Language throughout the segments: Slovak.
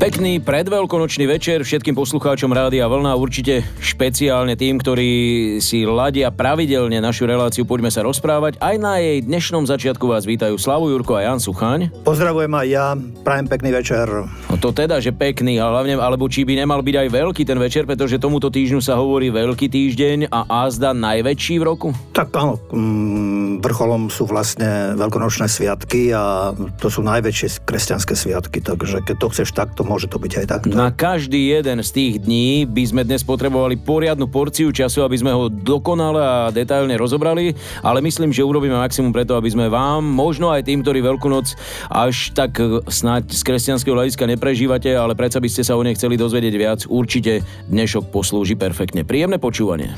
Pekný predveľkonočný večer všetkým poslucháčom Rádia Vlna, určite špeciálne tým, ktorí si ladia pravidelne našu reláciu Poďme sa rozprávať. Aj na jej dnešnom začiatku vás vítajú Slavu Jurko a Jan Suchaň. Pozdravujem aj ja, prajem pekný večer. No to teda, že pekný, a hlavne, alebo či by nemal byť aj veľký ten večer, pretože tomuto týždňu sa hovorí veľký týždeň a azda najväčší v roku? Tak áno, mm, vrcholom sú vlastne veľkonočné sviatky a to sú najväčšie kresťanské sviatky, takže keď to chceš takto, môže to byť aj takto. Na každý jeden z tých dní by sme dnes potrebovali poriadnu porciu času, aby sme ho dokonale a detailne rozobrali, ale myslím, že urobíme maximum preto, aby sme vám, možno aj tým, ktorí Veľkú noc až tak e, snáď z kresťanského hľadiska neprežívate, ale predsa by ste sa o nej chceli dozvedieť viac, určite dnešok poslúži perfektne. Príjemné počúvanie.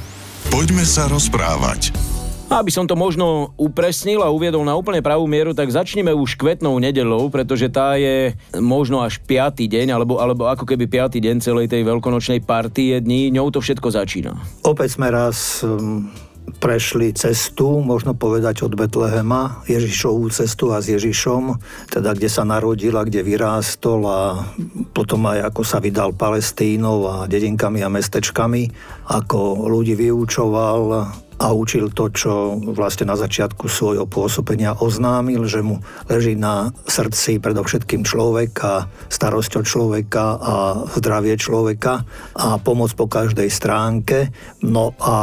Poďme sa rozprávať. Aby som to možno upresnil a uviedol na úplne pravú mieru, tak začneme už kvetnou nedelou, pretože tá je možno až piatý deň, alebo, alebo ako keby piatý deň celej tej veľkonočnej partie dní, ňou to všetko začína. Opäť sme raz um, prešli cestu, možno povedať od Betlehema, Ježišovú cestu a s Ježišom, teda kde sa narodil a kde vyrástol a potom aj ako sa vydal Palestínou a dedinkami a mestečkami, ako ľudí vyučoval, a učil to, čo vlastne na začiatku svojho pôsobenia oznámil, že mu leží na srdci predovšetkým človeka, starosť o človeka a zdravie človeka a pomoc po každej stránke. No a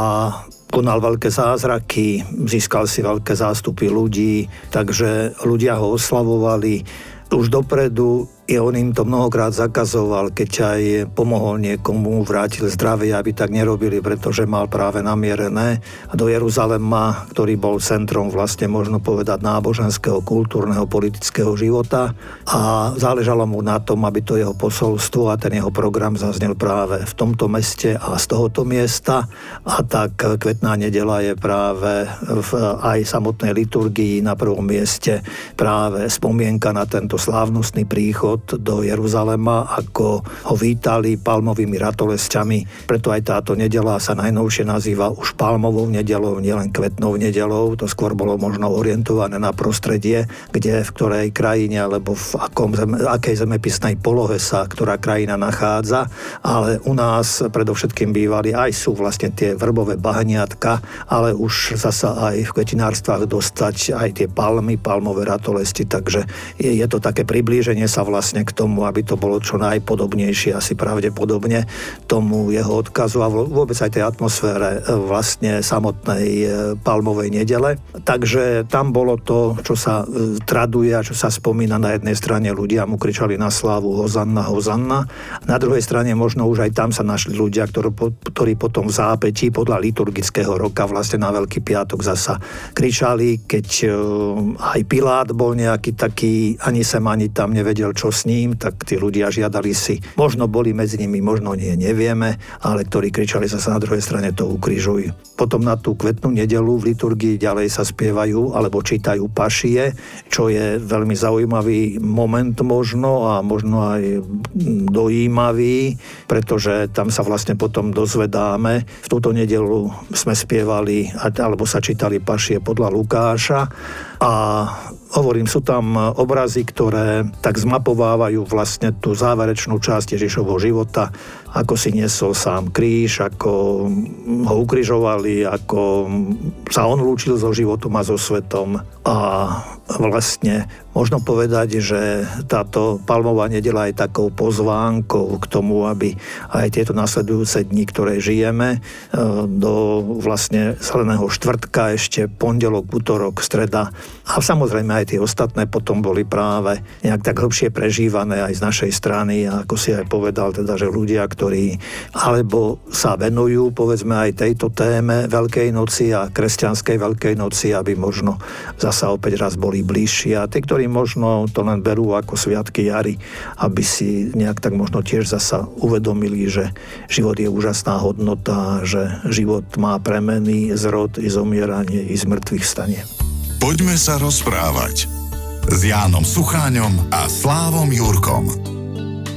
konal veľké zázraky, získal si veľké zástupy ľudí, takže ľudia ho oslavovali. Už dopredu i on im to mnohokrát zakazoval, keď aj pomohol niekomu, vrátil zdravie, aby tak nerobili, pretože mal práve namierené. Do Jeruzalema, ktorý bol centrom vlastne možno povedať náboženského, kultúrneho, politického života a záležalo mu na tom, aby to jeho posolstvo a ten jeho program zaznel práve v tomto meste a z tohoto miesta. A tak kvetná nedela je práve v aj samotnej liturgii na prvom mieste práve spomienka na tento slávnostný príchod príchod do Jeruzalema, ako ho vítali palmovými ratolesťami. Preto aj táto nedela sa najnovšie nazýva už palmovou nedelou, nielen kvetnou nedelou. To skôr bolo možno orientované na prostredie, kde v ktorej krajine alebo v akom zeme, akej zemepisnej polohe sa ktorá krajina nachádza. Ale u nás predovšetkým bývali aj sú vlastne tie vrbové bahniatka, ale už zasa aj v kvetinárstvách dostať aj tie palmy, palmové ratolesti, takže je, je to také priblíženie sa vlastne vlastne k tomu, aby to bolo čo najpodobnejšie, asi pravdepodobne tomu jeho odkazu a vôbec aj tej atmosfére e, vlastne samotnej e, palmovej nedele. Takže tam bolo to, čo sa e, traduje a čo sa spomína na jednej strane ľudia mu kričali na slávu Hozanna, Hozanna. Na druhej strane možno už aj tam sa našli ľudia, ktorí, ktorí potom v zápätí podľa liturgického roka vlastne na Veľký piatok zasa kričali, keď aj Pilát bol nejaký taký, ani sem, ani tam nevedel, čo s ním, tak tí ľudia žiadali si, možno boli medzi nimi, možno nie, nevieme, ale ktorí kričali sa na druhej strane to ukrižuj. Potom na tú kvetnú nedelu v liturgii ďalej sa spievajú alebo čítajú pašie, čo je veľmi zaujímavý moment možno a možno aj dojímavý, pretože tam sa vlastne potom dozvedáme. V túto nedelu sme spievali alebo sa čítali pašie podľa Lukáša a Hovorím, sú tam obrazy, ktoré tak zmapovávajú vlastne tú záverečnú časť Ježišovho života, ako si niesol sám kríž, ako ho ukrižovali, ako sa on lúčil so životom a so svetom. A vlastne možno povedať, že táto palmová nedela je takou pozvánkou k tomu, aby aj tieto nasledujúce dni, ktoré žijeme, e, do vlastne zeleného štvrtka, ešte pondelok, útorok, streda a samozrejme aj tie ostatné potom boli práve nejak tak hlbšie prežívané aj z našej strany. Ako si aj povedal, teda, že ľudia, ktorí alebo sa venujú povedzme aj tejto téme Veľkej noci a kresťanskej Veľkej noci, aby možno zasa opäť raz boli bližšie a tí, ktorí možno to len berú ako sviatky jary, aby si nejak tak možno tiež zasa uvedomili, že život je úžasná hodnota, že život má premeny, zrod i zomieranie i z mŕtvych stanie. Poďme sa rozprávať s Jánom Sucháňom a Slávom Jurkom.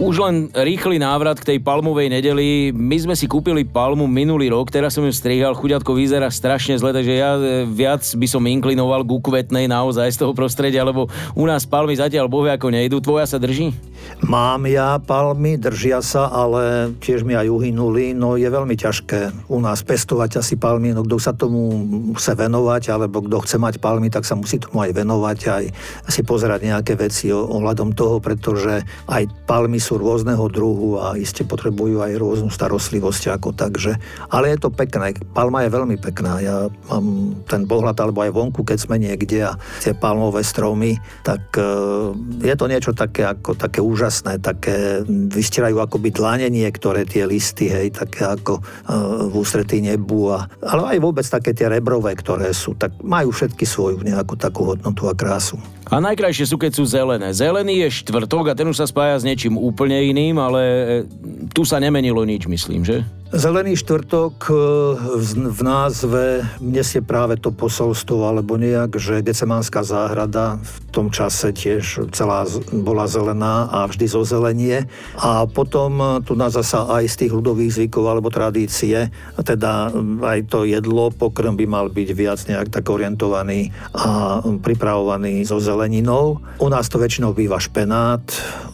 Už len rýchly návrat k tej palmovej nedeli. My sme si kúpili palmu minulý rok, teraz som ju strihal, chuďatko vyzerá strašne zle, takže ja e, viac by som inklinoval k kvetnej naozaj z toho prostredia, lebo u nás palmy zatiaľ bohu ako nejdu. Tvoja sa drží? Mám ja palmy, držia sa, ale tiež mi aj uhynuli. No je veľmi ťažké u nás pestovať asi palmy. No kto sa tomu chce venovať, alebo kto chce mať palmy, tak sa musí tomu aj venovať, aj si pozerať nejaké veci ohľadom toho, pretože aj palmy sú rôzneho druhu a iste potrebujú aj rôznu starostlivosť ako takže. Ale je to pekné. Palma je veľmi pekná. Ja mám ten pohľad, alebo aj vonku, keď sme niekde a tie palmové stromy, tak e, je to niečo také, ako, také úžasné, také vystierajú akoby dlane niektoré tie listy, hej, také ako e, v ústretí nebu. A, ale aj vôbec také tie rebrové, ktoré sú, tak majú všetky svoju nejakú takú hodnotu a krásu. A najkrajšie sú, keď sú zelené. Zelený je štvrtok a ten už sa spája s niečím úplne iným, ale e, tu sa nemenilo nič, myslím, že? Zelený štvrtok e, v názve nesie práve to posolstvo, alebo nejak, že Gecemánska záhrada v tom čase tiež celá bola zelená a vždy zo zelenie. A potom e, tu nás zasa aj z tých ľudových zvykov alebo tradície, teda aj to jedlo, pokrm by mal byť viac nejak tak orientovaný a pripravovaný zo zeleninou. U nás to väčšinou býva špenát,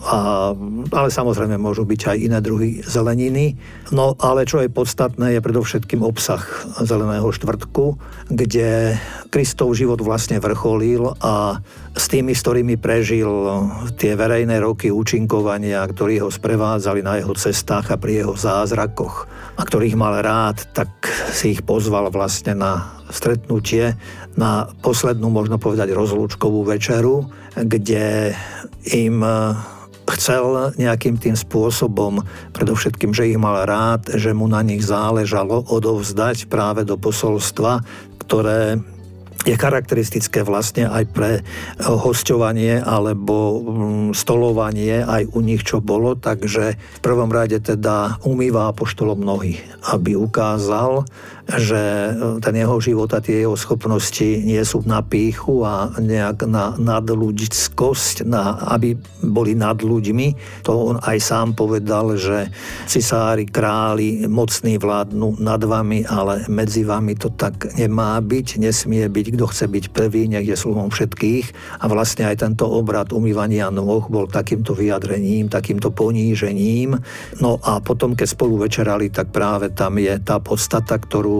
a, ale samozrejme môžu byť aj iné druhy zeleniny. No ale čo je podstatné, je predovšetkým obsah Zeleného štvrtku, kde Kristov život vlastne vrcholil a s tými, s ktorými prežil tie verejné roky účinkovania, ktorí ho sprevádzali na jeho cestách a pri jeho zázrakoch a ktorých mal rád, tak si ich pozval vlastne na stretnutie, na poslednú, možno povedať, rozlúčkovú večeru, kde im chcel nejakým tým spôsobom, predovšetkým, že ich mal rád, že mu na nich záležalo odovzdať práve do posolstva, ktoré je charakteristické vlastne aj pre hostovanie alebo mm, stolovanie aj u nich, čo bolo, takže v prvom rade teda umýva apoštolom nohy, aby ukázal, že e, ten jeho život a tie jeho schopnosti nie sú na píchu a nejak na nadľudskosť, na, aby boli nad ľuďmi. To on aj sám povedal, že cisári, králi, mocní vládnu nad vami, ale medzi vami to tak nemá byť, nesmie byť. Kto chce byť prvý, nech je sluhom všetkých. A vlastne aj tento obrad umývania nôh bol takýmto vyjadrením, takýmto ponížením. No a potom, keď spolu večerali, tak práve tam je tá podstata, ktorú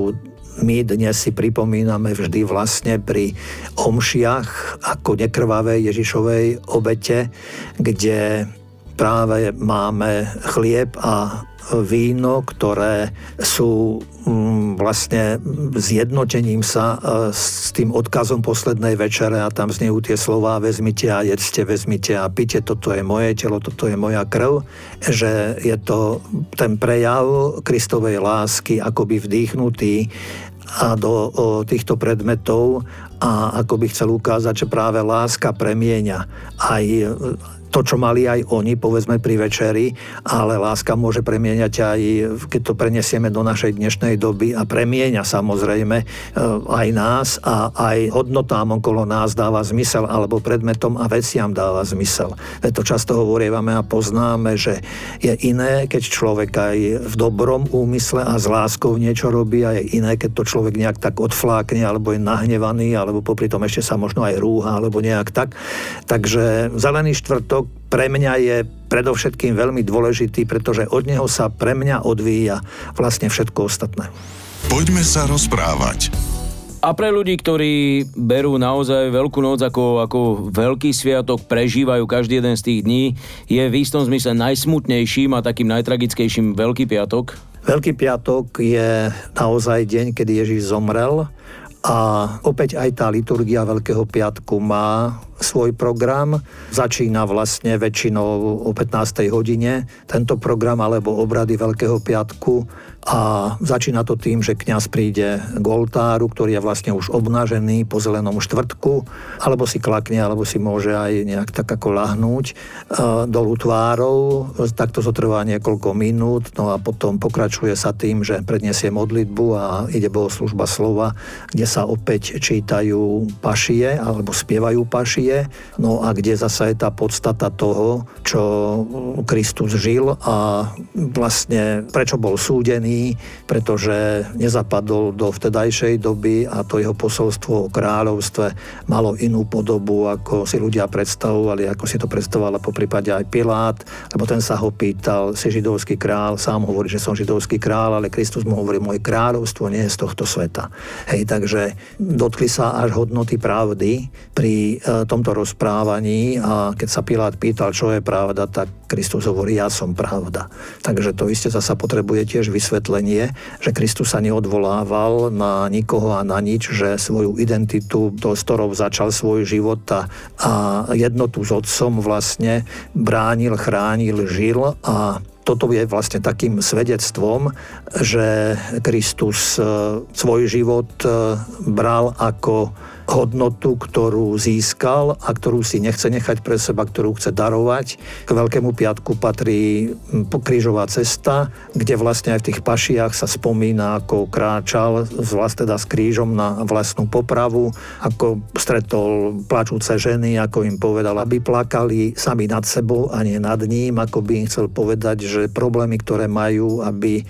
my dnes si pripomíname vždy vlastne pri omšiach ako nekrvavej Ježišovej obete, kde práve máme chlieb a víno, ktoré sú mm, vlastne zjednotením sa e, s tým odkazom poslednej večere a tam znejú tie slová vezmite a jedzte, vezmite a pite, toto je moje telo, toto je moja krv, že je to ten prejav Kristovej lásky akoby vdýchnutý a do týchto predmetov a ako by chcel ukázať, že práve láska premieňa aj to, čo mali aj oni, povedzme pri večeri, ale láska môže premieňať aj, keď to prenesieme do našej dnešnej doby a premieňa samozrejme e, aj nás a aj hodnotám okolo nás dáva zmysel, alebo predmetom a veciam dáva zmysel. To často hovorievame a poznáme, že je iné, keď človek aj v dobrom úmysle a s láskou niečo robí a je iné, keď to človek nejak tak odflákne, alebo je nahnevaný, alebo popri tom ešte sa možno aj rúha, alebo nejak tak. Takže zelený štvrtok pre mňa je predovšetkým veľmi dôležitý, pretože od neho sa pre mňa odvíja vlastne všetko ostatné. Poďme sa rozprávať. A pre ľudí, ktorí berú naozaj Veľkú noc ako, ako veľký sviatok, prežívajú každý jeden z tých dní, je v istom zmysle najsmutnejším a takým najtragickejším Veľký piatok? Veľký piatok je naozaj deň, kedy Ježiš zomrel a opäť aj tá liturgia Veľkého piatku má svoj program. Začína vlastne väčšinou o 15. hodine tento program alebo obrady Veľkého piatku a začína to tým, že kňaz príde k oltáru, ktorý je vlastne už obnažený po zelenom štvrtku, alebo si klakne, alebo si môže aj nejak tak ako lahnúť e, dolu tvárov. Takto zotrvá niekoľko minút, no a potom pokračuje sa tým, že predniesie modlitbu a ide bohoslužba slova, kde sa opäť čítajú pašie alebo spievajú pašie. No a kde zasa je tá podstata toho, čo Kristus žil a vlastne prečo bol súdený, pretože nezapadol do vtedajšej doby a to jeho posolstvo o kráľovstve malo inú podobu, ako si ľudia predstavovali, ako si to predstavovala po prípade aj Pilát, lebo ten sa ho pýtal, si židovský král, sám hovorí, že som židovský král, ale Kristus mu hovorí, moje kráľovstvo nie je z tohto sveta. Hej, takže dotkli sa až hodnoty pravdy pri e, tomto rozprávaní a keď sa Pilát pýtal, čo je pravda, tak Kristus hovorí, ja som pravda. Takže to isté zasa potrebuje tiež vysvetlenie, že Kristus sa neodvolával na nikoho a na nič, že svoju identitu, to, s ktorou začal svoj život a, a jednotu s otcom vlastne bránil, chránil, žil a toto je vlastne takým svedectvom, že Kristus e, svoj život e, bral ako hodnotu, ktorú získal a ktorú si nechce nechať pre seba, ktorú chce darovať. K Veľkému piatku patrí krížová cesta, kde vlastne aj v tých pašiach sa spomína, ako kráčal vlast teda s krížom na vlastnú popravu, ako stretol plačúce ženy, ako im povedal, aby plakali sami nad sebou a nie nad ním, ako by im chcel povedať, že problémy, ktoré majú, aby e,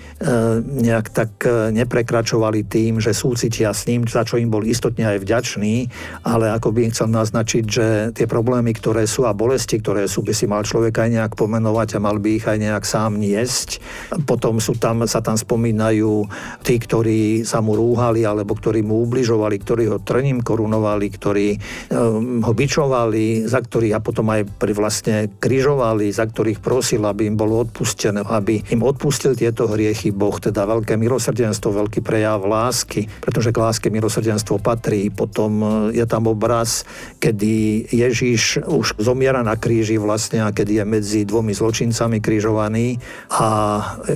nejak tak e, neprekračovali tým, že súcitia s ním, za čo im bol istotne aj vďačný, ale ako by chcel naznačiť, že tie problémy, ktoré sú a bolesti, ktoré sú, by si mal človek aj nejak pomenovať a mal by ich aj nejak sám niesť. Potom sú tam, sa tam spomínajú tí, ktorí sa mu rúhali alebo ktorí mu ubližovali, ktorí ho trním korunovali, ktorí um, ho bičovali, za ktorých a potom aj pri vlastne križovali, za ktorých prosil, aby im bolo odpustené, aby im odpustil tieto hriechy Boh, teda veľké milosrdenstvo, veľký prejav lásky, pretože k láske milosrdenstvo patrí. Potom je tam obraz, kedy Ježíš už zomiera na kríži vlastne a kedy je medzi dvomi zločincami krížovaný a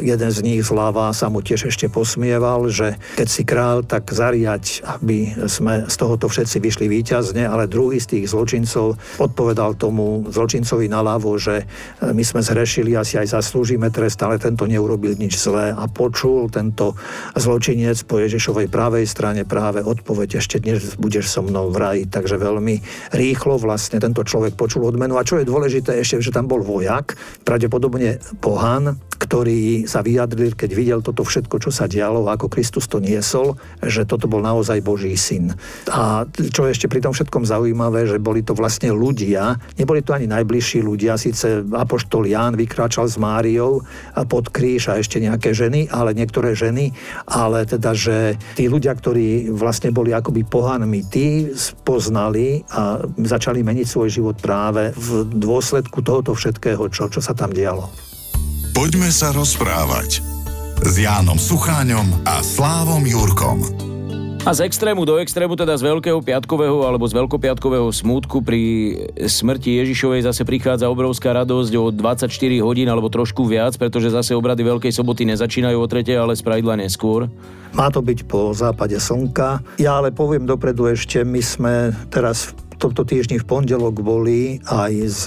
jeden z nich zľava sa mu tiež ešte posmieval, že keď si král, tak zariať, aby sme z tohoto všetci vyšli výťazne, ale druhý z tých zločincov odpovedal tomu zločincovi naľavo, že my sme zhrešili, asi aj zaslúžime trest, ale tento neurobil nič zlé a počul tento zločinec po Ježišovej pravej strane práve odpoveď, ešte dnes budeš so mnou v raji. Takže veľmi rýchlo vlastne tento človek počul odmenu. A čo je dôležité ešte, že tam bol vojak, pravdepodobne pohan, ktorý sa vyjadril, keď videl toto všetko, čo sa dialo, ako Kristus to niesol, že toto bol naozaj Boží syn. A čo je ešte pri tom všetkom zaujímavé, že boli to vlastne ľudia, neboli to ani najbližší ľudia, síce Apoštol Ján vykráčal s Máriou pod kríž a ešte nejaké ženy, ale niektoré ženy, ale teda, že tí ľudia, ktorí vlastne boli akoby pohanmi, tí spoznali a začali meniť svoj život práve v dôsledku tohoto všetkého, čo, čo sa tam dialo. Poďme sa rozprávať s Jánom Sucháňom a Slávom Jurkom. A z extrému do extrému, teda z veľkého piatkového alebo z veľkopiatkového smútku pri smrti Ježišovej zase prichádza obrovská radosť o 24 hodín alebo trošku viac, pretože zase obrady Veľkej soboty nezačínajú o tretie, ale spravidla neskôr. Má to byť po západe slnka. Ja ale poviem dopredu ešte, my sme teraz v tomto týždni v pondelok boli aj s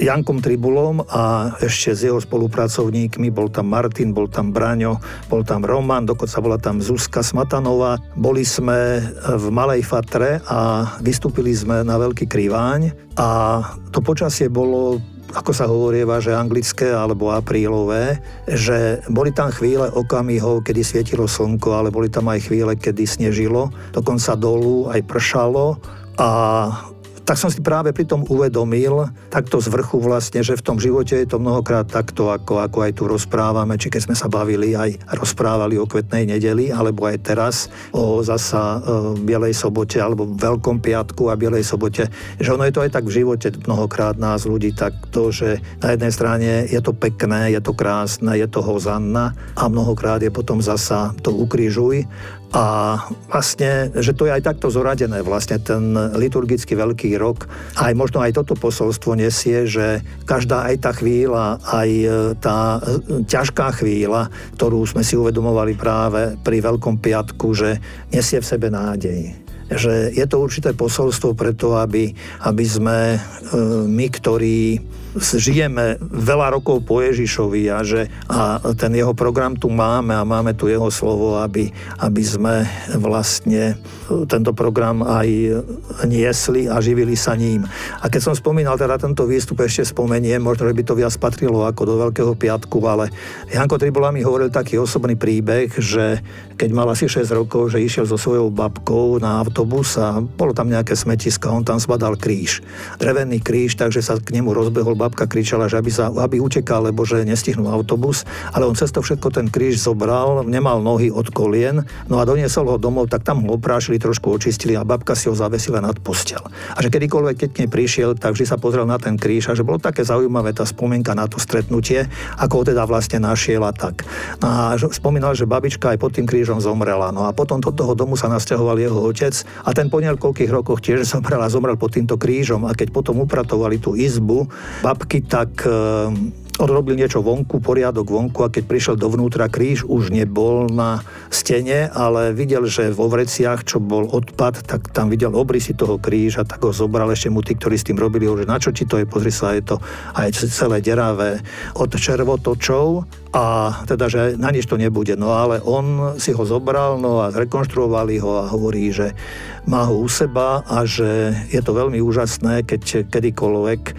Jankom Tribulom a ešte s jeho spolupracovníkmi. Bol tam Martin, bol tam Braňo, bol tam Roman, dokonca bola tam Zuzka Smatanová. Boli sme v Malej Fatre a vystúpili sme na Veľký Kriváň a to počasie bolo ako sa hovorieva, že anglické alebo aprílové, že boli tam chvíle okamihov, kedy svietilo slnko, ale boli tam aj chvíle, kedy snežilo, dokonca dolu aj pršalo a tak som si práve pri tom uvedomil, takto z vrchu vlastne, že v tom živote je to mnohokrát takto, ako, ako aj tu rozprávame, či keď sme sa bavili aj rozprávali o kvetnej nedeli, alebo aj teraz o zasa e, Bielej sobote, alebo Veľkom piatku a Bielej sobote, že ono je to aj tak v živote mnohokrát nás ľudí takto, že na jednej strane je to pekné, je to krásne, je to hozanna a mnohokrát je potom zasa to ukrižuj a vlastne, že to je aj takto zoradené, vlastne ten liturgický veľký rok. Aj možno aj toto posolstvo nesie, že každá aj tá chvíľa, aj e, tá e, ťažká chvíľa, ktorú sme si uvedomovali práve pri Veľkom piatku, že nesie v sebe nádej že je to určité posolstvo preto, aby, aby sme e, my, ktorí žijeme veľa rokov po Ježišovi a, že, a ten jeho program tu máme a máme tu jeho slovo, aby, aby sme vlastne tento program aj niesli a živili sa ním. A keď som spomínal teda tento výstup, ešte spomeniem, možno, by to viac patrilo ako do Veľkého piatku, ale Janko Tribola mi hovoril taký osobný príbeh, že keď mal asi 6 rokov, že išiel so svojou babkou na autobus a bolo tam nejaké smetisko, on tam zbadal kríž. Drevený kríž, takže sa k nemu rozbehol, babka kričala, že aby, sa, aby utekal, lebo že nestihnú autobus, ale on cez to všetko ten kríž zobral, nemal nohy od kolien, no a doniesol ho domov, tak tam ho oprášili, trošku očistili a babka si ho zavesila nad postel. A že kedykoľvek, keď k nej prišiel, tak vždy sa pozrel na ten kríž a že bolo také zaujímavé tá spomienka na to stretnutie, ako ho teda vlastne našiel a tak. No a spomínal, že babička aj pod tým krížom zomrela. No a potom do toho domu sa nasťahoval jeho otec a ten po niekoľkých rokoch tiež zomrel a zomrel pod týmto krížom a keď potom upratovali tú izbu babky, tak odrobil niečo vonku, poriadok vonku a keď prišiel dovnútra, kríž už nebol na stene, ale videl, že vo vreciach, čo bol odpad, tak tam videl obrysy toho kríža, tak ho zobral. Ešte mu tí, ktorí s tým robili, že na čo ti to je, pozri sa, je to aj celé deravé od červotočov a teda, že na nič to nebude. No ale on si ho zobral no a zrekonštruovali ho a hovorí, že má ho u seba a že je to veľmi úžasné, keď kedykoľvek e,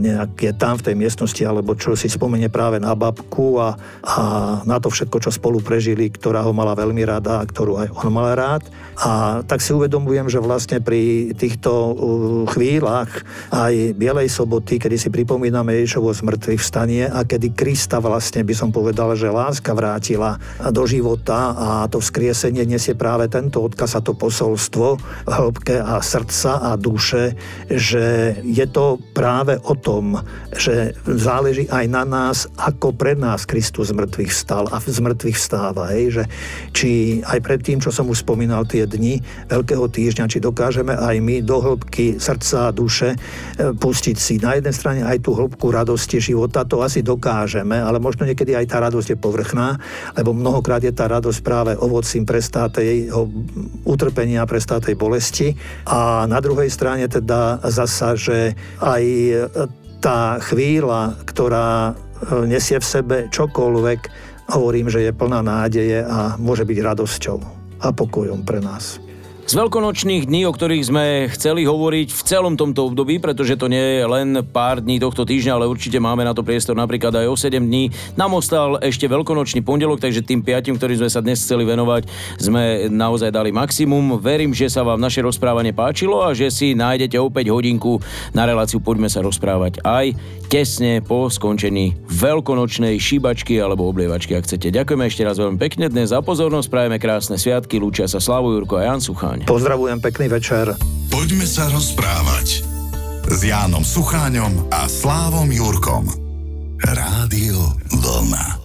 nejak je tam v tej miestnosti alebo čo si spomenie práve na babku a, a na to všetko, čo spolu prežili, ktorá ho mala veľmi rada a ktorú aj on mal rád. A tak si uvedomujem, že vlastne pri týchto chvíľach aj Bielej soboty, kedy si pripomíname Ježišovo zmrtvých vstanie a kedy Krista vlastne by som povedal, že láska vrátila do života a to vzkriesenie nesie práve tento odkaz a to posolstvo hĺbke a srdca a duše, že je to práve o tom, že záleží aj na nás, ako pred nás Kristus z mŕtvych vstal a z mŕtvych vstáva. Hej, že či aj pred tým, čo som už spomínal, tie dni Veľkého týždňa, či dokážeme aj my do hĺbky srdca a duše e, pustiť si na jednej strane aj tú hĺbku radosti života, to asi dokážeme, ale možno niekedy aj tá radosť je povrchná, lebo mnohokrát je tá radosť práve ovocím prestátej utrpenia, prestátej tej bolesti. A na druhej strane teda zasa, že aj tá chvíľa, ktorá e, nesie v sebe čokoľvek, hovorím, že je plná nádeje a môže byť radosťou a pokojom pre nás z veľkonočných dní, o ktorých sme chceli hovoriť v celom tomto období, pretože to nie je len pár dní tohto týždňa, ale určite máme na to priestor napríklad aj o 7 dní. Nám ostal ešte veľkonočný pondelok, takže tým piatim, ktorým sme sa dnes chceli venovať, sme naozaj dali maximum. Verím, že sa vám naše rozprávanie páčilo a že si nájdete opäť hodinku na reláciu Poďme sa rozprávať aj tesne po skončení veľkonočnej šíbačky alebo oblievačky, ak chcete. Ďakujeme ešte raz veľmi pekne dnes za pozornosť, prajeme krásne sviatky, lúčia sa Slavu Jurko a Jan Sucháň. Pozdravujem, pekný večer. Poďme sa rozprávať s Jánom Sucháňom a Slávom Jurkom. Rádio Vlna.